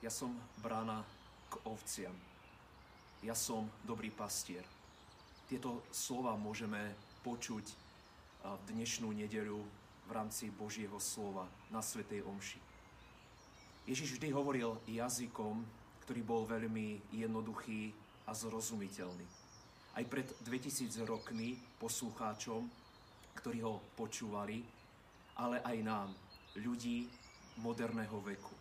Ja som brána k ovciam. Ja som dobrý pastier. Tieto slova môžeme počuť v dnešnú nedeľu v rámci Božieho slova na Svetej Omši. Ježiš vždy hovoril jazykom, ktorý bol veľmi jednoduchý a zrozumiteľný. Aj pred 2000 rokmi poslucháčom, ktorí ho počúvali, ale aj nám, ľudí moderného veku.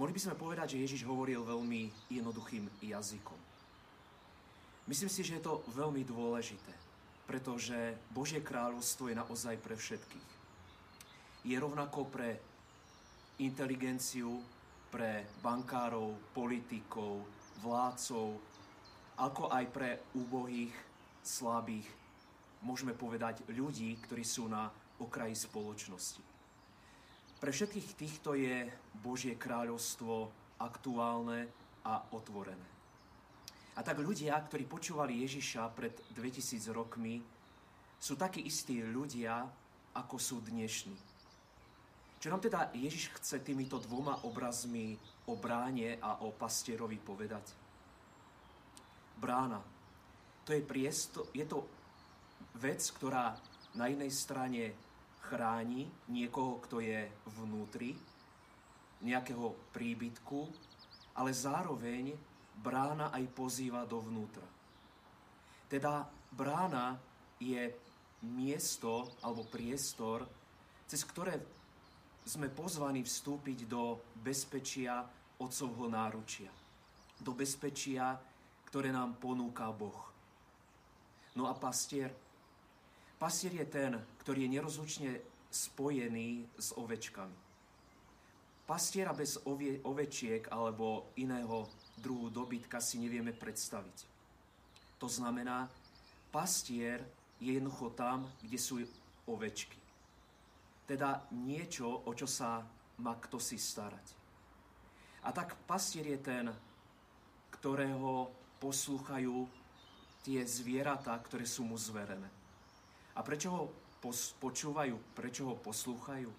Mohli by sme povedať, že Ježiš hovoril veľmi jednoduchým jazykom. Myslím si, že je to veľmi dôležité, pretože Božie kráľovstvo je naozaj pre všetkých. Je rovnako pre inteligenciu, pre bankárov, politikov, vládcov, ako aj pre úbohých, slabých, môžeme povedať ľudí, ktorí sú na okraji spoločnosti. Pre všetkých týchto je Božie kráľovstvo aktuálne a otvorené. A tak ľudia, ktorí počúvali Ježiša pred 2000 rokmi, sú takí istí ľudia, ako sú dnešní. Čo nám teda Ježiš chce týmito dvoma obrazmi o bráne a o pastierovi povedať? Brána. To je, priesto, je to vec, ktorá na inej strane chráni niekoho, kto je vnútri, nejakého príbytku, ale zároveň brána aj pozýva dovnútra. Teda brána je miesto alebo priestor, cez ktoré sme pozvaní vstúpiť do bezpečia Otcovho náručia. Do bezpečia, ktoré nám ponúka Boh. No a pastier, Pasier je ten, ktorý je nerozlučne spojený s ovečkami. Pastiera bez ovie, ovečiek alebo iného druhu dobytka si nevieme predstaviť. To znamená, pastier je jednoducho tam, kde sú ovečky. Teda niečo, o čo sa má kto si starať. A tak pastier je ten, ktorého poslúchajú tie zvieratá, ktoré sú mu zverené. A prečo ho pos- počúvajú? Prečo ho poslúchajú?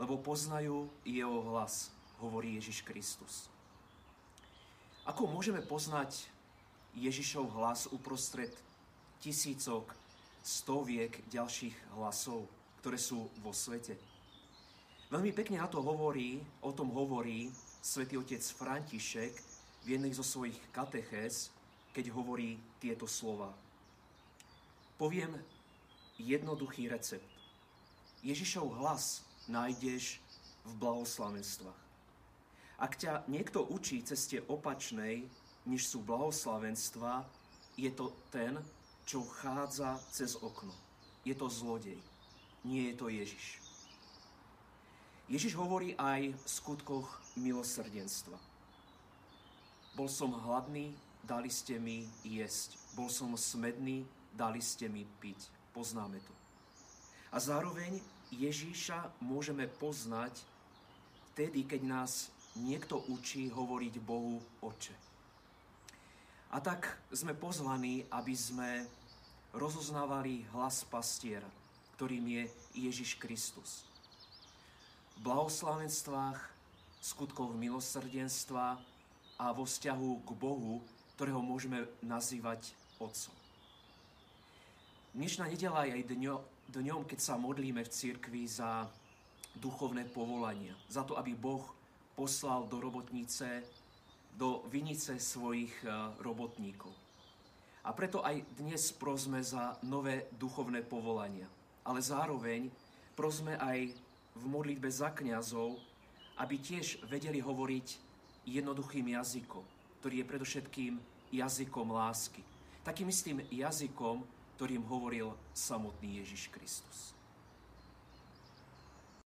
Lebo poznajú jeho hlas, hovorí Ježiš Kristus. Ako môžeme poznať Ježišov hlas uprostred tisícok, stoviek ďalších hlasov, ktoré sú vo svete? Veľmi pekne na to hovorí, o tom hovorí svätý otec František v jednej zo svojich katechéz, keď hovorí tieto slova. Poviem jednoduchý recept. Ježišov hlas nájdeš v blahoslavenstvách. Ak ťa niekto učí ceste opačnej, než sú blahoslavenstva, je to ten, čo chádza cez okno. Je to zlodej, nie je to Ježiš. Ježiš hovorí aj v skutkoch milosrdenstva. Bol som hladný, dali ste mi jesť. Bol som smedný, dali ste mi piť. Poznáme to. A zároveň Ježíša môžeme poznať vtedy, keď nás niekto učí hovoriť Bohu Oče. A tak sme pozvaní, aby sme rozoznávali hlas pastiera, ktorým je Ježiš Kristus. V blahoslavenstvách, skutkoch milosrdenstva a vo vzťahu k Bohu, ktorého môžeme nazývať Otcom. Dnešná nedela je aj dňo, dňom, keď sa modlíme v cirkvi za duchovné povolania. Za to, aby Boh poslal do robotnice, do vinice svojich e, robotníkov. A preto aj dnes prosme za nové duchovné povolania. Ale zároveň prosme aj v modlitbe za kňazov, aby tiež vedeli hovoriť jednoduchým jazykom, ktorý je predovšetkým jazykom lásky. Takým istým jazykom, ktorým hovoril samotný Ježiš Kristus.